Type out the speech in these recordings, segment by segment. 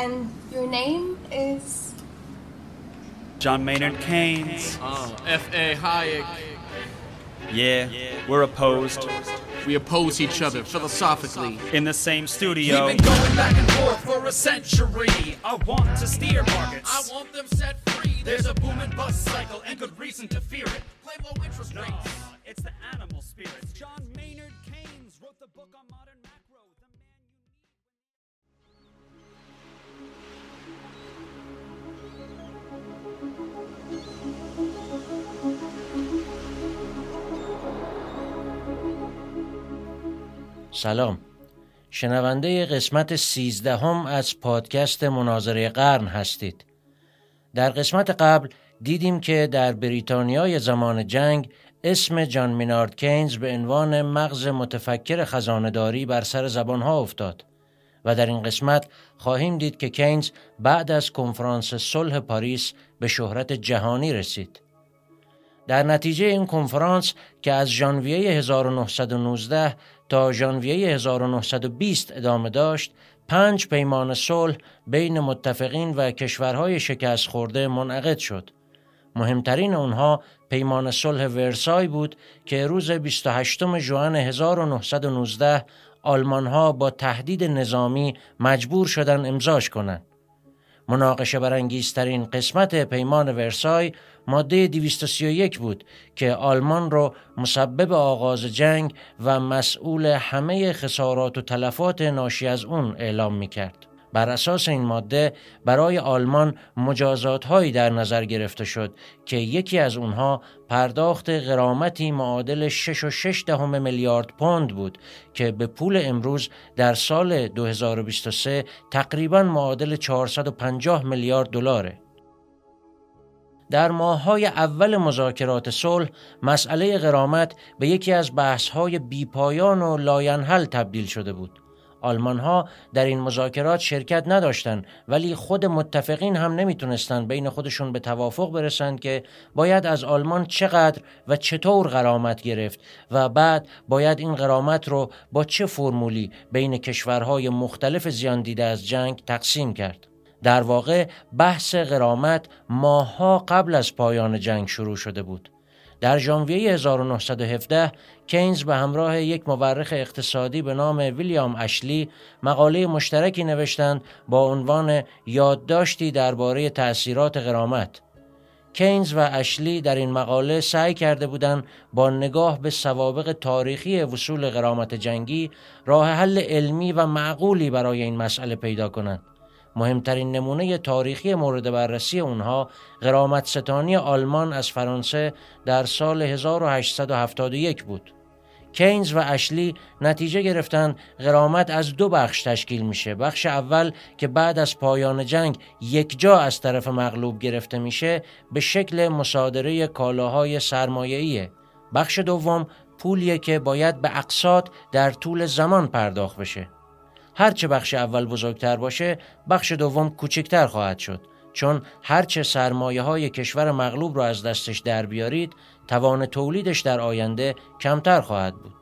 And your name is? John Maynard Keynes. Oh, F.A. Hayek. Yeah, we're opposed. We oppose each other philosophically. In the same studio. We've been going back and forth for a century. I want to steer markets. I want them set free. There's a boom and bust cycle and good reason to fear it. Play low interest No, rates. it's the animal spirits. John Maynard Keynes wrote the book on modern سلام. شنونده قسمت سیزدهم از پادکست مناظره قرن هستید. در قسمت قبل دیدیم که در بریتانیای زمان جنگ اسم جان مینارد کینز به عنوان مغز متفکر خزانداری بر سر زبانها افتاد و در این قسمت خواهیم دید که کینز بعد از کنفرانس صلح پاریس به شهرت جهانی رسید. در نتیجه این کنفرانس که از ژانویه 1919 تا ژانویه 1920 ادامه داشت، پنج پیمان صلح بین متفقین و کشورهای شکست خورده منعقد شد. مهمترین آنها پیمان صلح ورسای بود که روز 28 ژوئن 1919 آلمانها با تهدید نظامی مجبور شدند امضاش کنند. مناقشه برانگیزترین قسمت پیمان ورسای ماده 231 بود که آلمان را مسبب آغاز جنگ و مسئول همه خسارات و تلفات ناشی از اون اعلام می کرد. بر اساس این ماده برای آلمان مجازات هایی در نظر گرفته شد که یکی از اونها پرداخت غرامتی معادل 6 و 6 دهم میلیارد پوند بود که به پول امروز در سال 2023 تقریبا معادل 450 میلیارد دلاره. در ماههای اول مذاکرات صلح مسئله غرامت به یکی از بحثهای بیپایان و لاینحل تبدیل شده بود. آلمان ها در این مذاکرات شرکت نداشتند ولی خود متفقین هم نمی‌تونستند بین خودشون به توافق برسند که باید از آلمان چقدر و چطور غرامت گرفت و بعد باید این غرامت رو با چه فرمولی بین کشورهای مختلف زیان دیده از جنگ تقسیم کرد. در واقع بحث غرامت ماهها قبل از پایان جنگ شروع شده بود. در ژانویه 1917 کینز به همراه یک مورخ اقتصادی به نام ویلیام اشلی مقاله مشترکی نوشتند با عنوان یادداشتی درباره تأثیرات غرامت. کینز و اشلی در این مقاله سعی کرده بودند با نگاه به سوابق تاریخی وصول غرامت جنگی راه حل علمی و معقولی برای این مسئله پیدا کنند. مهمترین نمونه تاریخی مورد بررسی اونها غرامت ستانی آلمان از فرانسه در سال 1871 بود. کینز و اشلی نتیجه گرفتند غرامت از دو بخش تشکیل میشه. بخش اول که بعد از پایان جنگ یک جا از طرف مغلوب گرفته میشه به شکل مصادره کالاهای سرمایه‌ایه. بخش دوم پولیه که باید به اقساط در طول زمان پرداخت بشه. هرچه بخش اول بزرگتر باشه بخش دوم کوچکتر خواهد شد. چون هرچه سرمایه های کشور مغلوب را از دستش در بیارید توان تولیدش در آینده کمتر خواهد بود.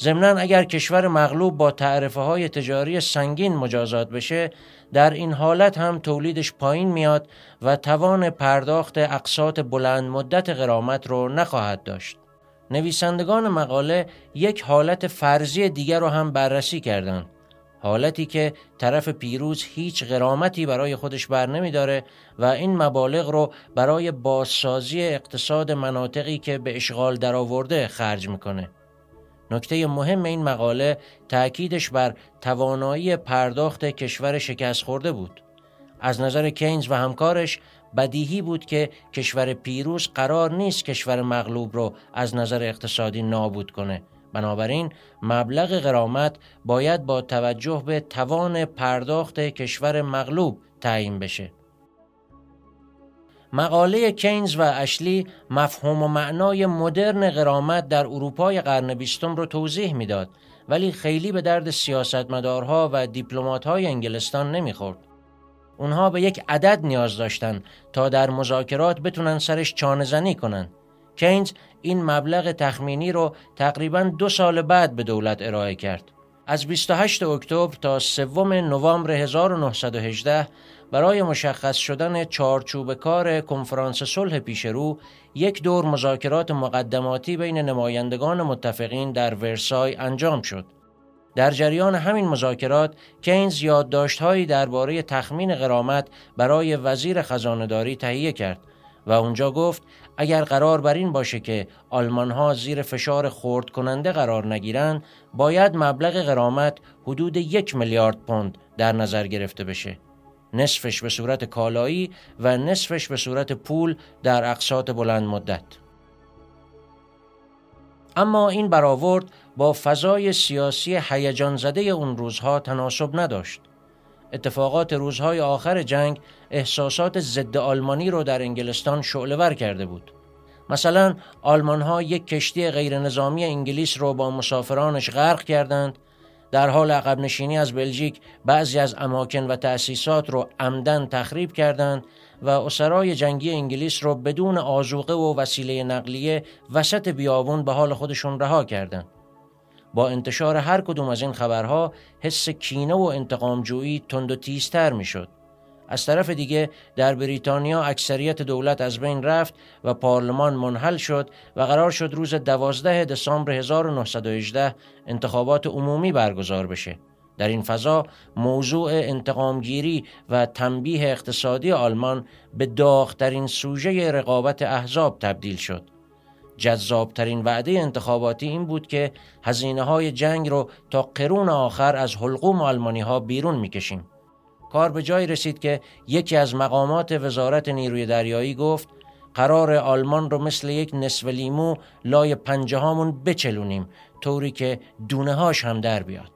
ضمنا اگر کشور مغلوب با تعرفه های تجاری سنگین مجازات بشه در این حالت هم تولیدش پایین میاد و توان پرداخت اقساط بلند مدت غرامت رو نخواهد داشت. نویسندگان مقاله یک حالت فرضی دیگر رو هم بررسی کردند. حالتی که طرف پیروز هیچ غرامتی برای خودش بر نمی داره و این مبالغ رو برای بازسازی اقتصاد مناطقی که به اشغال درآورده خرج می‌کنه. نکته مهم این مقاله تأکیدش بر توانایی پرداخت کشور شکست خورده بود. از نظر کینز و همکارش بدیهی بود که کشور پیروز قرار نیست کشور مغلوب رو از نظر اقتصادی نابود کنه بنابراین مبلغ غرامت باید با توجه به توان پرداخت کشور مغلوب تعیین بشه. مقاله کینز و اشلی مفهوم و معنای مدرن غرامت در اروپای قرن بیستم رو توضیح می‌داد ولی خیلی به درد سیاستمدارها و دیپلمات‌های انگلستان نمی‌خورد. اونها به یک عدد نیاز داشتند تا در مذاکرات بتونن سرش چانه زنی کنن. کینز این مبلغ تخمینی رو تقریبا دو سال بعد به دولت ارائه کرد. از 28 اکتبر تا سوم نوامبر 1918 برای مشخص شدن چارچوب کار کنفرانس صلح پیشرو یک دور مذاکرات مقدماتی بین نمایندگان متفقین در ورسای انجام شد. در جریان همین مذاکرات کینز یادداشتهایی درباره تخمین قرامت برای وزیر خزانهداری تهیه کرد و اونجا گفت اگر قرار بر این باشه که آلمان ها زیر فشار خورد کننده قرار نگیرند باید مبلغ قرامت حدود یک میلیارد پوند در نظر گرفته بشه. نصفش به صورت کالایی و نصفش به صورت پول در اقساط بلند مدت. اما این برآورد با فضای سیاسی هیجان زده اون روزها تناسب نداشت. اتفاقات روزهای آخر جنگ احساسات ضد آلمانی رو در انگلستان شعلهور کرده بود مثلا آلمان ها یک کشتی غیر نظامی انگلیس رو با مسافرانش غرق کردند در حال عقب نشینی از بلژیک بعضی از اماکن و تأسیسات رو عمدن تخریب کردند و اسرای جنگی انگلیس رو بدون آزوقه و وسیله نقلیه وسط بیابون به حال خودشون رها کردند. با انتشار هر کدوم از این خبرها حس کینه و انتقامجویی تند و تیزتر می‌شد. از طرف دیگه در بریتانیا اکثریت دولت از بین رفت و پارلمان منحل شد و قرار شد روز 12 دسامبر 1918 انتخابات عمومی برگزار بشه. در این فضا موضوع انتقامگیری و تنبیه اقتصادی آلمان به داغترین سوژه رقابت احزاب تبدیل شد. جذابترین وعده انتخاباتی این بود که هزینه های جنگ رو تا قرون آخر از حلقوم آلمانی ها بیرون می‌کشیم. کار به جای رسید که یکی از مقامات وزارت نیروی دریایی گفت قرار آلمان رو مثل یک نصف لیمو لای پنجه هامون بچلونیم طوری که دونه هاش هم در بیاد.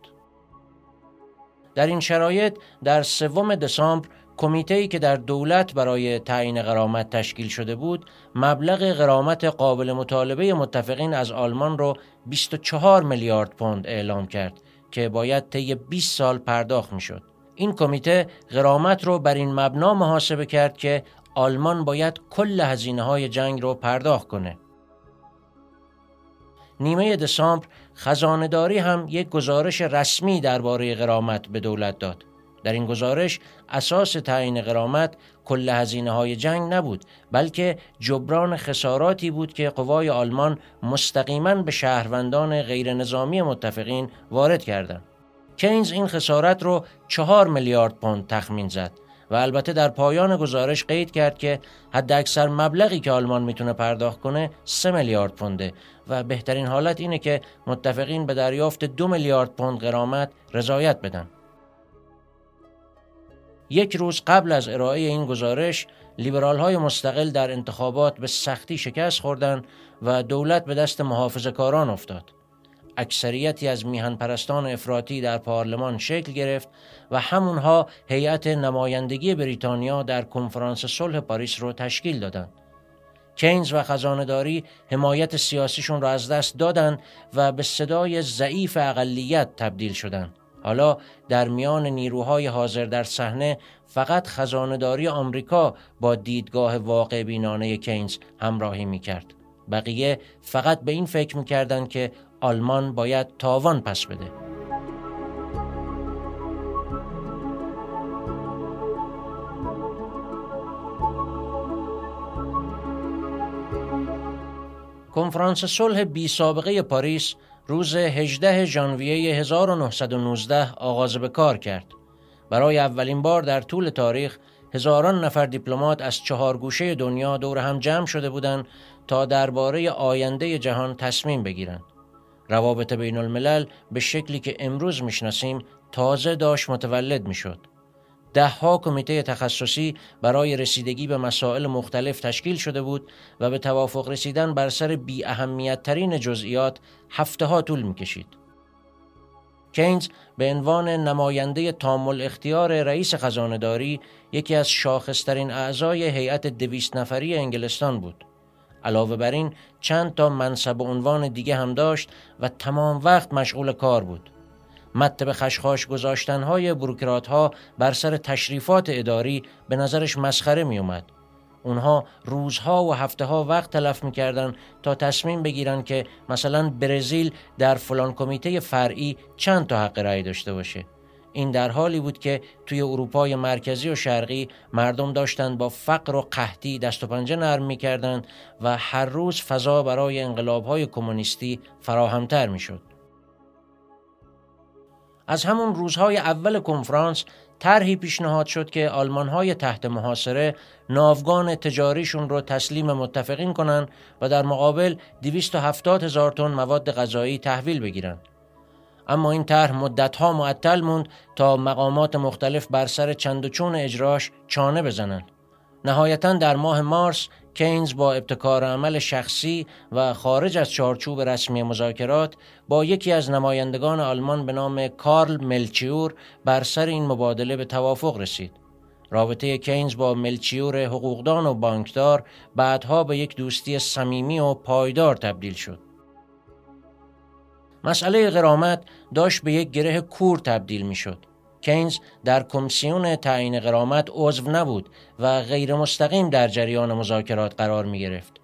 در این شرایط در سوم دسامبر کمیته که در دولت برای تعیین قرامت تشکیل شده بود مبلغ قرامت قابل مطالبه متفقین از آلمان رو 24 میلیارد پوند اعلام کرد که باید طی 20 سال پرداخت می‌شد. این کمیته قرامت رو بر این مبنا محاسبه کرد که آلمان باید کل هزینه های جنگ رو پرداخت کنه. نیمه دسامبر خزانهداری هم یک گزارش رسمی درباره قرامت به دولت داد. در این گزارش اساس تعیین قرامت کل هزینه های جنگ نبود بلکه جبران خساراتی بود که قوای آلمان مستقیما به شهروندان غیر نظامی متفقین وارد کردند. کینز این خسارت رو چهار میلیارد پوند تخمین زد و البته در پایان گزارش قید کرد که حد اکثر مبلغی که آلمان می‌تونه پرداخت کنه سه میلیارد پونده و بهترین حالت اینه که متفقین به دریافت دو میلیارد پوند قرامت رضایت بدن. یک روز قبل از ارائه این گزارش لیبرال های مستقل در انتخابات به سختی شکست خوردند و دولت به دست محافظ کاران افتاد. اکثریتی از میهن پرستان افراطی در پارلمان شکل گرفت و همونها هیئت نمایندگی بریتانیا در کنفرانس صلح پاریس رو تشکیل دادند. کینز و خزانداری حمایت سیاسیشون را از دست دادند و به صدای ضعیف اقلیت تبدیل شدند. حالا در میان نیروهای حاضر در صحنه فقط خزانداری آمریکا با دیدگاه واقع بینانه کینز همراهی می کرد. بقیه فقط به این فکر می‌کردند که آلمان باید تاوان پس بده. کنفرانس صلح بی سابقه پاریس روز 18 ژانویه 1919 آغاز به کار کرد. برای اولین بار در طول تاریخ هزاران نفر دیپلمات از چهار گوشه دنیا دور هم جمع شده بودند تا درباره آینده جهان تصمیم بگیرند. روابط بین الملل به شکلی که امروز می‌شناسیم تازه داشت متولد می‌شد. دهها کمیته تخصصی برای رسیدگی به مسائل مختلف تشکیل شده بود و به توافق رسیدن بر سر بی اهمیت ترین جزئیات هفته ها طول می کشید. کینز به عنوان نماینده تامل اختیار رئیس خزانداری یکی از شاخصترین اعضای هیئت دویست نفری انگلستان بود. علاوه بر این چند تا منصب و عنوان دیگه هم داشت و تمام وقت مشغول کار بود. مت به خشخاش گذاشتنهای بروکرات ها بر سر تشریفات اداری به نظرش مسخره می اومد. اونها روزها و هفته ها وقت تلف می‌کردن تا تصمیم بگیرن که مثلا برزیل در فلان کمیته فرعی چند تا حق رأی داشته باشه این در حالی بود که توی اروپای مرکزی و شرقی مردم داشتند با فقر و قحطی دست و پنجه نرم می‌کردند و هر روز فضا برای انقلابهای کمونیستی فراهمتر می‌شد. از همون روزهای اول کنفرانس طرحی پیشنهاد شد که آلمان های تحت محاصره ناوگان تجاریشون رو تسلیم متفقین کنن و در مقابل 270 هزار تن مواد غذایی تحویل بگیرن. اما این طرح مدتها معطل موند تا مقامات مختلف بر سر چند و چون اجراش چانه بزنند. نهایتا در ماه مارس کینز با ابتکار عمل شخصی و خارج از چارچوب رسمی مذاکرات با یکی از نمایندگان آلمان به نام کارل ملچیور بر سر این مبادله به توافق رسید. رابطه کینز با ملچیور حقوقدان و بانکدار بعدها به یک دوستی صمیمی و پایدار تبدیل شد. مسئله قرامت داشت به یک گره کور تبدیل می شد. کینز در کمیسیون تعیین قرامت عضو نبود و غیر مستقیم در جریان مذاکرات قرار می گرفت.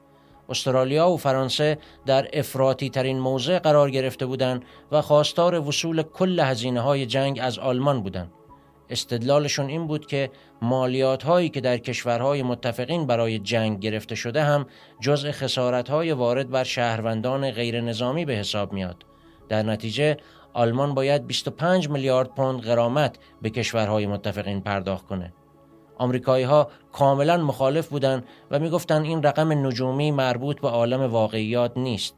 استرالیا و فرانسه در افراطی ترین موضع قرار گرفته بودند و خواستار وصول کل هزینه های جنگ از آلمان بودند. استدلالشون این بود که مالیات هایی که در کشورهای متفقین برای جنگ گرفته شده هم جزء خسارت های وارد بر شهروندان غیر نظامی به حساب میاد. در نتیجه آلمان باید 25 میلیارد پوند غرامت به کشورهای متفقین پرداخت کنه. آمریکایی ها کاملا مخالف بودند و می‌گفتند این رقم نجومی مربوط به عالم واقعیات نیست.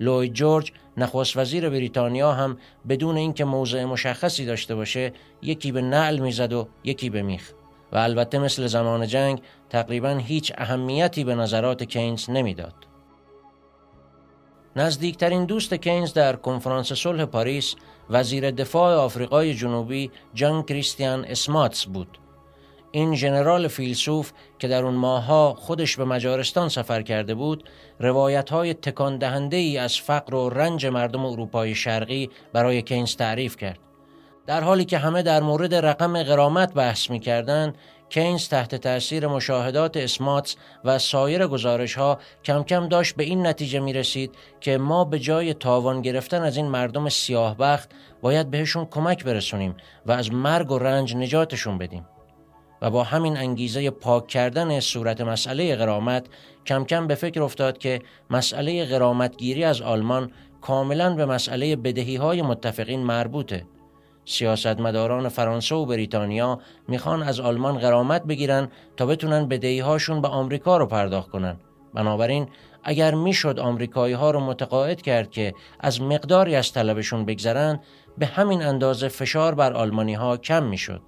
لوید جورج نخست وزیر بریتانیا هم بدون اینکه موضع مشخصی داشته باشه یکی به نعل می‌زد و یکی به میخ و البته مثل زمان جنگ تقریبا هیچ اهمیتی به نظرات کینز نمی‌داد. نزدیکترین دوست کینز در کنفرانس صلح پاریس وزیر دفاع آفریقای جنوبی جان کریستیان اسماتس بود. این ژنرال فیلسوف که در اون ماهها خودش به مجارستان سفر کرده بود، روایت های تکان دهنده ای از فقر و رنج مردم اروپای شرقی برای کینز تعریف کرد. در حالی که همه در مورد رقم غرامت بحث می کردن، کینز تحت تأثیر مشاهدات اسماتس و سایر گزارش ها کم کم داشت به این نتیجه می رسید که ما به جای تاوان گرفتن از این مردم سیاه بخت باید بهشون کمک برسونیم و از مرگ و رنج نجاتشون بدیم. و با همین انگیزه پاک کردن صورت مسئله غرامت کم کم به فکر افتاد که مسئله غرامتگیری از آلمان کاملا به مسئله بدهی های متفقین مربوطه سیاستمداران فرانسه و بریتانیا می‌خوان از آلمان غرامت بگیرن تا بتونن بدهی هاشون به آمریکا رو پرداخت کنن. بنابراین اگر می‌شد آمریکایی ها رو متقاعد کرد که از مقداری از طلبشون بگذرن به همین اندازه فشار بر آلمانی ها کم می‌شد.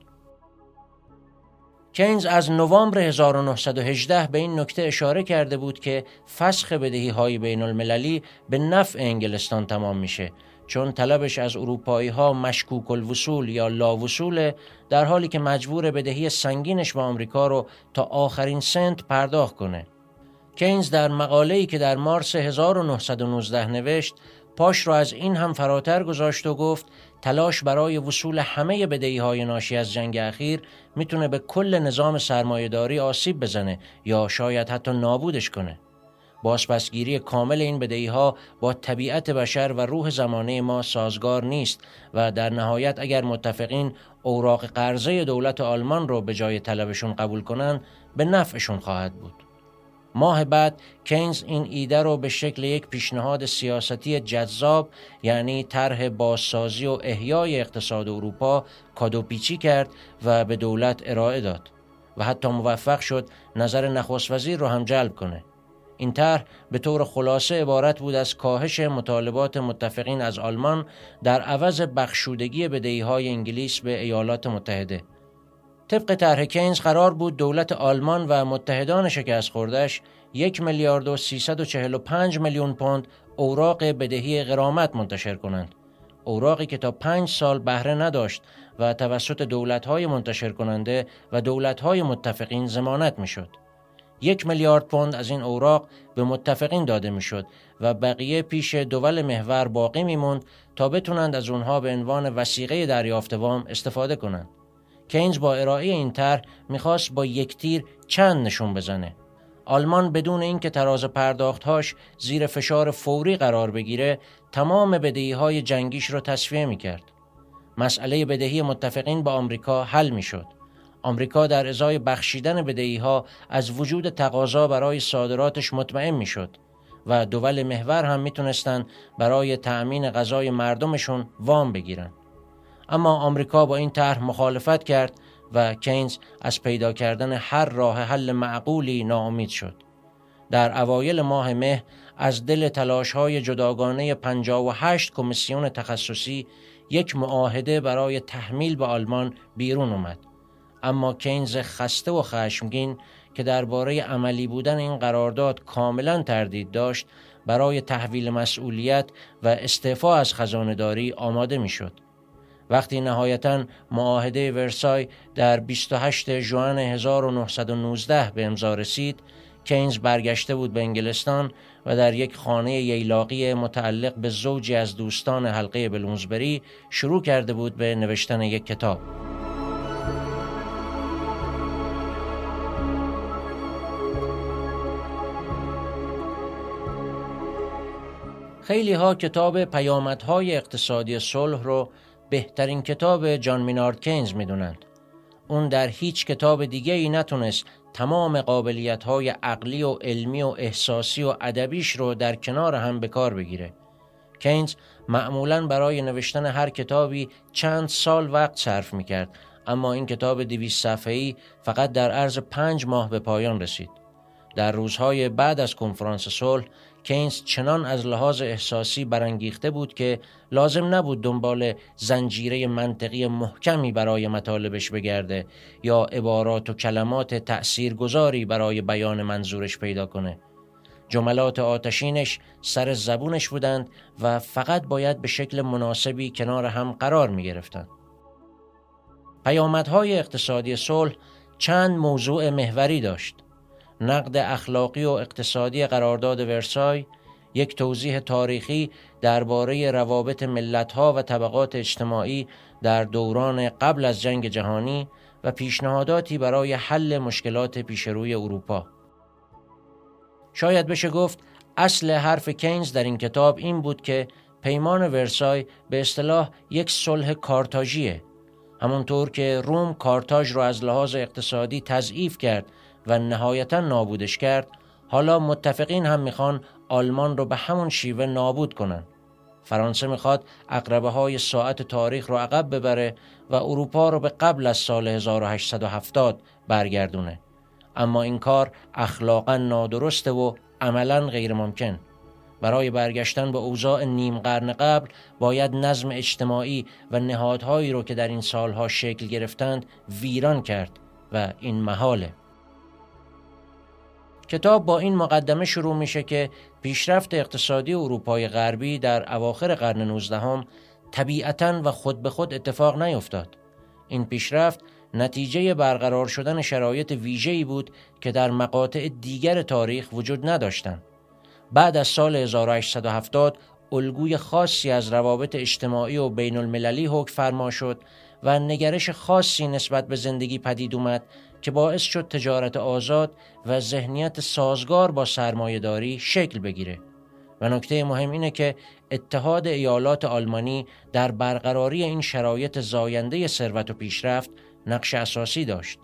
کینز از نوامبر 1918 به این نکته اشاره کرده بود که فسخ بدهی های بین المللی به نفع انگلستان تمام میشه. چون طلبش از اروپایی ها مشکوک الوصول یا لاوصول در حالی که مجبور بدهی سنگینش به آمریکا رو تا آخرین سنت پرداخت کنه. کینز در مقاله‌ای که در مارس 1919 نوشت پاش را از این هم فراتر گذاشت و گفت تلاش برای وصول همه بدهی های ناشی از جنگ اخیر می‌تونه به کل نظام سرمایهداری آسیب بزنه یا شاید حتی نابودش کنه. بازپسگیری کامل این بدهی ها با طبیعت بشر و روح زمانه ما سازگار نیست و در نهایت اگر متفقین اوراق قرضه دولت آلمان رو به جای طلبشون قبول کنن به نفعشون خواهد بود. ماه بعد کینز این ایده رو به شکل یک پیشنهاد سیاستی جذاب یعنی طرح بازسازی و احیای اقتصاد اروپا کادوپیچی کرد و به دولت ارائه داد و حتی موفق شد نظر نخست وزیر رو هم جلب کنه. این طرح به طور خلاصه عبارت بود از کاهش مطالبات متفقین از آلمان در عوض بخشودگی بدهی های انگلیس به ایالات متحده. طبق طرح کینز قرار بود دولت آلمان و متحدان شکست خوردش یک میلیارد و 345 میلیون پوند اوراق بدهی غرامت منتشر کنند. اوراقی که تا پنج سال بهره نداشت و توسط دولت‌های منتشر کننده و دولت‌های متفقین زمانت می‌شد. یک میلیارد پوند از این اوراق به متفقین داده می‌شد و بقیه پیش دول محور باقی میموند تا بتونند از اونها به عنوان وسیقه دریافت وام استفاده کنند. کینز با ارائه این طرح می‌خواست با یک تیر چند نشون بزنه. آلمان بدون اینکه تراز پرداختهاش زیر فشار فوری قرار بگیره تمام بدهی های جنگیش رو تصفیه می کرد. مسئله بدهی متفقین با آمریکا حل می شد. آمریکا در ازای بخشیدن بدهی ها از وجود تقاضا برای صادراتش مطمئن می شد و دول محور هم می تونستن برای تأمین غذای مردمشون وام بگیرن. اما آمریکا با این طرح مخالفت کرد و کینز از پیدا کردن هر راه حل معقولی ناامید شد. در اوایل ماه مه از دل تلاش های جداگانه 58 کمیسیون تخصصی یک معاهده برای تحمیل به آلمان بیرون اومد. اما کینز خسته و خشمگین که درباره عملی بودن این قرارداد کاملا تردید داشت برای تحویل مسئولیت و استعفا از خزانداری آماده می‌شد. وقتی نهایتا معاهده ورسای در 28 ژوئن 1919 به امضا رسید کینز برگشته بود به انگلستان و در یک خانه ییلاقی متعلق به زوجی از دوستان حلقه بلونزبری شروع کرده بود به نوشتن یک کتاب خیلی ها کتاب پیامدهای اقتصادی صلح رو بهترین کتاب جان مینارد کینز می‌دونند. اون در هیچ کتاب دیگه ای نتونست تمام قابلیت های عقلی و علمی و احساسی و ادبیش رو در کنار هم به کار بگیره. کینز معمولا برای نوشتن هر کتابی چند سال وقت صرف می‌کرد اما این کتاب دویست صفحه‌ای فقط در عرض پنج ماه به پایان رسید. در روزهای بعد از کنفرانس صلح کینز چنان از لحاظ احساسی برانگیخته بود که لازم نبود دنبال زنجیره منطقی محکمی برای مطالبش بگرده یا عبارات و کلمات تأثیرگذاری برای بیان منظورش پیدا کنه. جملات آتشینش سر زبونش بودند و فقط باید به شکل مناسبی کنار هم قرار می گرفتند. پیامدهای اقتصادی صلح چند موضوع محوری داشت. نقد اخلاقی و اقتصادی قرارداد ورسای یک توضیح تاریخی درباره روابط ملتها و طبقات اجتماعی در دوران قبل از جنگ جهانی و پیشنهاداتی برای حل مشکلات پیشروی اروپا. شاید بشه گفت اصل حرف کینز در این کتاب این بود که پیمان ورسای به اصطلاح یک صلح کارتاژیه همونطور که روم کارتاژ را از لحاظ اقتصادی تضعیف کرد و نهایتا نابودش کرد. حالا متفقین هم می‌خوان آلمان رو به همون شیوه نابود کنن. فرانسه می‌خواد اقربه های ساعت تاریخ رو عقب ببره و اروپا رو به قبل از سال 1870 برگردونه. اما این کار اخلاقا نادرسته و عملا غیر ممکن برای برگشتن به اوضاع نیم قرن قبل باید نظم اجتماعی و نهادهایی رو که در این سالها شکل گرفتند ویران کرد و این محاله. کتاب با این مقدمه شروع میشه که پیشرفت اقتصادی اروپای غربی در اواخر قرن 19 هم طبیعتا و خود به خود اتفاق نیفتاد. این پیشرفت نتیجه برقرار شدن شرایط ویژه‌ای بود که در مقاطع دیگر تاریخ وجود نداشتند. بعد از سال 1870 الگوی خاصی از روابط اجتماعی و بین المللی حکم فرما شد و نگرش خاصی نسبت به زندگی پدید اومد که باعث شد تجارت آزاد و ذهنیت سازگار با سرمایهداری شکل بگیره. و نکته مهم اینه که اتحاد ایالات آلمانی در برقراری این شرایط زاینده ثروت و پیشرفت نقش اساسی داشت.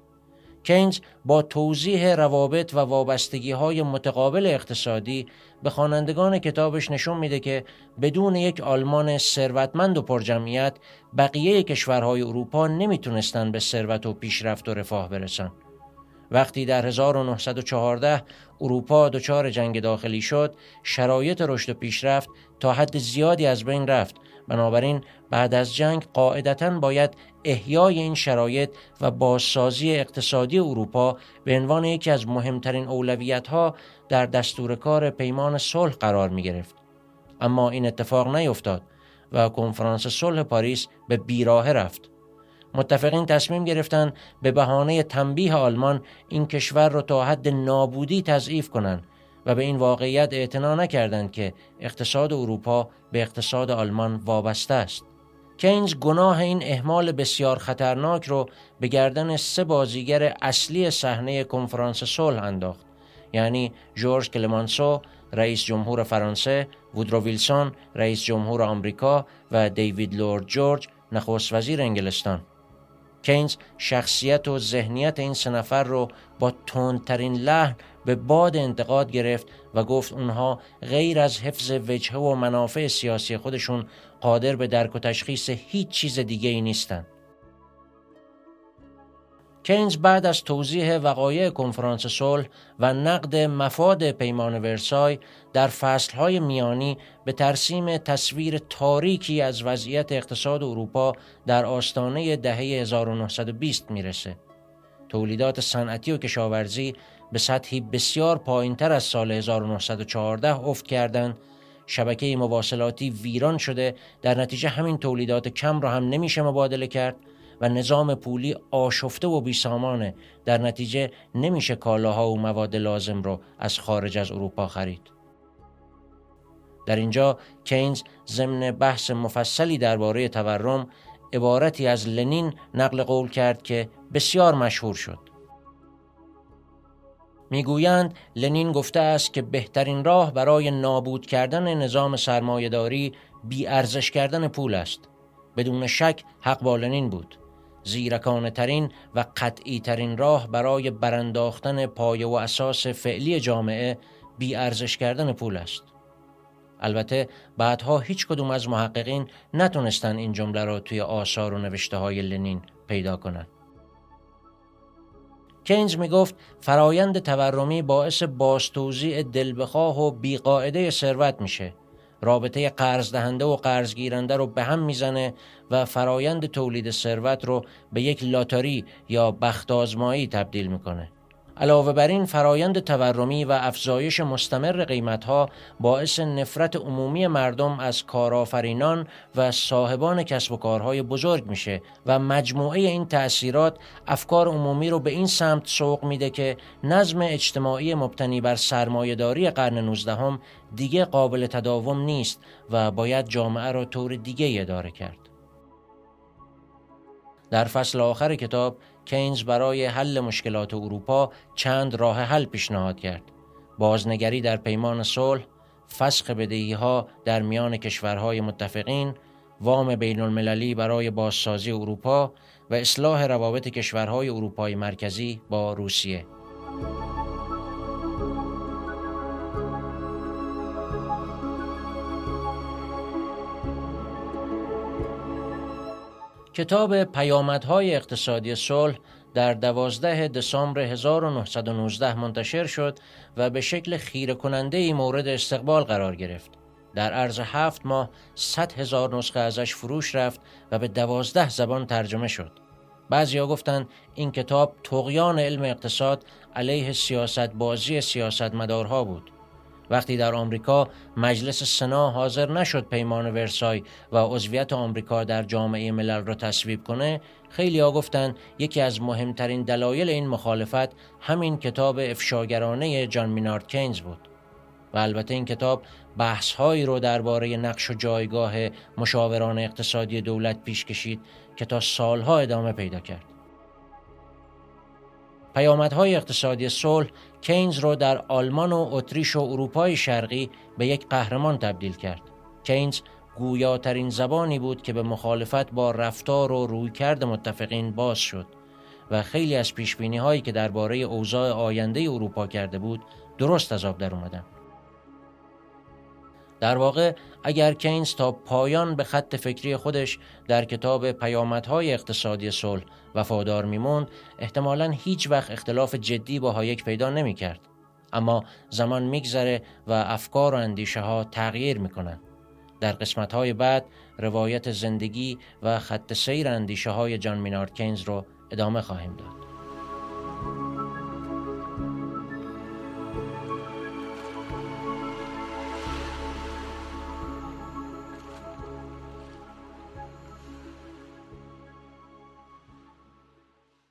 کینز با توضیح روابط و وابستگی های متقابل اقتصادی به خوانندگان کتابش نشون میده که بدون یک آلمان ثروتمند و پرجمعیت بقیه کشورهای اروپا نمی‌تونستند به ثروت و پیشرفت و رفاه برسن. وقتی در 1914 اروپا دچار جنگ داخلی شد، شرایط رشد و پیشرفت تا حد زیادی از بین رفت بنابراین بعد از جنگ قاعدتا باید احیای این شرایط و بازسازی اقتصادی اروپا به عنوان یکی از مهمترین اولویت ها در دستور کار پیمان صلح قرار می گرفت. اما این اتفاق نیفتاد و کنفرانس صلح پاریس به بیراه رفت. متفقین تصمیم گرفتند به بهانه تنبیه آلمان این کشور را تا حد نابودی تضعیف کنند و به این واقعیت اعتنا نکردند که اقتصاد اروپا به اقتصاد آلمان وابسته است. کینز گناه این اهمال بسیار خطرناک رو به گردن سه بازیگر اصلی صحنه کنفرانس صلح انداخت یعنی جورج کلمانسو رئیس جمهور فرانسه، وودرو ویلسون رئیس جمهور آمریکا و دیوید لورد جورج نخست وزیر انگلستان. کینز شخصیت و ذهنیت این سه نفر رو با تندترین لحن به باد انتقاد گرفت و گفت اونها غیر از حفظ وجهه و منافع سیاسی خودشون قادر به درک و تشخیص هیچ چیز دیگه ای نیستن. کینز بعد از توضیح وقایع کنفرانس صلح و نقد مفاد پیمان ورسای در فصلهای میانی به ترسیم تصویر تاریکی از وضعیت اقتصاد اروپا در آستانه دهه 1920 می‌رسه. تولیدات صنعتی و کشاورزی به سطحی بسیار پایینتر از سال 1914 افت کردند شبکه مواصلاتی ویران شده در نتیجه همین تولیدات کم را هم نمیشه مبادله کرد و نظام پولی آشفته و بیسامانه. در نتیجه نمیشه کالاها و مواد لازم رو از خارج از اروپا خرید. در اینجا کینز ضمن بحث مفصلی درباره تورم عبارتی از لنین نقل قول کرد که بسیار مشهور شد. می‌گویند لنین گفته است که بهترین راه برای نابود کردن نظام سرمایهداری بی ارزش کردن پول است. بدون شک حق با لنین بود. زیرکانه ترین و قطعی ترین راه برای برانداختن پایه و اساس فعلی جامعه بی ارزش کردن پول است. البته بعدها هیچ کدوم از محققین نتونستن این جمله را توی آثار و نوشته های لنین پیدا کنند. کینز می گفت فرایند تورمی باعث بازتوزیع دلبخواه و بیقاعده ثروت میشه رابطه قرض دهنده و قرض گیرنده رو به هم می‌زنه و فرایند تولید ثروت رو به یک لاتاری یا بخت آزمایی تبدیل می‌کنه. علاوه بر این فرایند تورمی و افزایش مستمر قیمتها باعث نفرت عمومی مردم از کارآفرینان و صاحبان کسب و کارهای بزرگ میشه و مجموعه این تأثیرات افکار عمومی رو به این سمت سوق میده که نظم اجتماعی مبتنی بر سرمایهداری قرن 19 دیگه قابل تداوم نیست و باید جامعه را طور دیگه اداره کرد. در فصل آخر کتاب کینز برای حل مشکلات اروپا چند راه حل پیشنهاد کرد. بازنگری در پیمان صلح، فسخ بدهی ها در میان کشورهای متفقین، وام بین المللی برای بازسازی اروپا و اصلاح روابط کشورهای اروپای مرکزی با روسیه. کتاب پیامدهای اقتصادی صلح در دوازده دسامبر 1919 منتشر شد و به شکل خیره کننده ای مورد استقبال قرار گرفت. در عرض هفت ماه 100 هزار نسخه ازش فروش رفت و به دوازده زبان ترجمه شد. بعضیا گفتند این کتاب تقیان علم اقتصاد علیه سیاست بازی سیاستمدارها بود. وقتی در آمریکا مجلس سنا حاضر نشد پیمان ورسای و عضویت آمریکا در جامعه ملل را تصویب کنه خیلی ها گفتن یکی از مهمترین دلایل این مخالفت همین کتاب افشاگرانه جان مینارد کینز بود. و البته این کتاب بحث هایی رو درباره نقش و جایگاه مشاوران اقتصادی دولت پیش کشید که تا سالها ادامه پیدا کرد. پیامدهای اقتصادی صلح کینز رو در آلمان و اتریش و اروپای شرقی به یک قهرمان تبدیل کرد. کینز گویاترین زبانی بود که به مخالفت با رفتار و رویکرد متفقین باز شد و خیلی از پیشبینی هایی که درباره اوضاع آینده اروپا کرده بود درست از آب در اومدن. در واقع اگر کینز تا پایان به خط فکری خودش در کتاب پیامدهای اقتصادی صلح وفادار میموند احتمالا هیچ وقت اختلاف جدی با هایک پیدا نمی کرد. اما زمان میگذره و افکار و اندیشه ها تغییر می‌کنند. در قسمت های بعد روایت زندگی و خط سیر اندیشه های جان مینارد کینز رو ادامه خواهیم داد.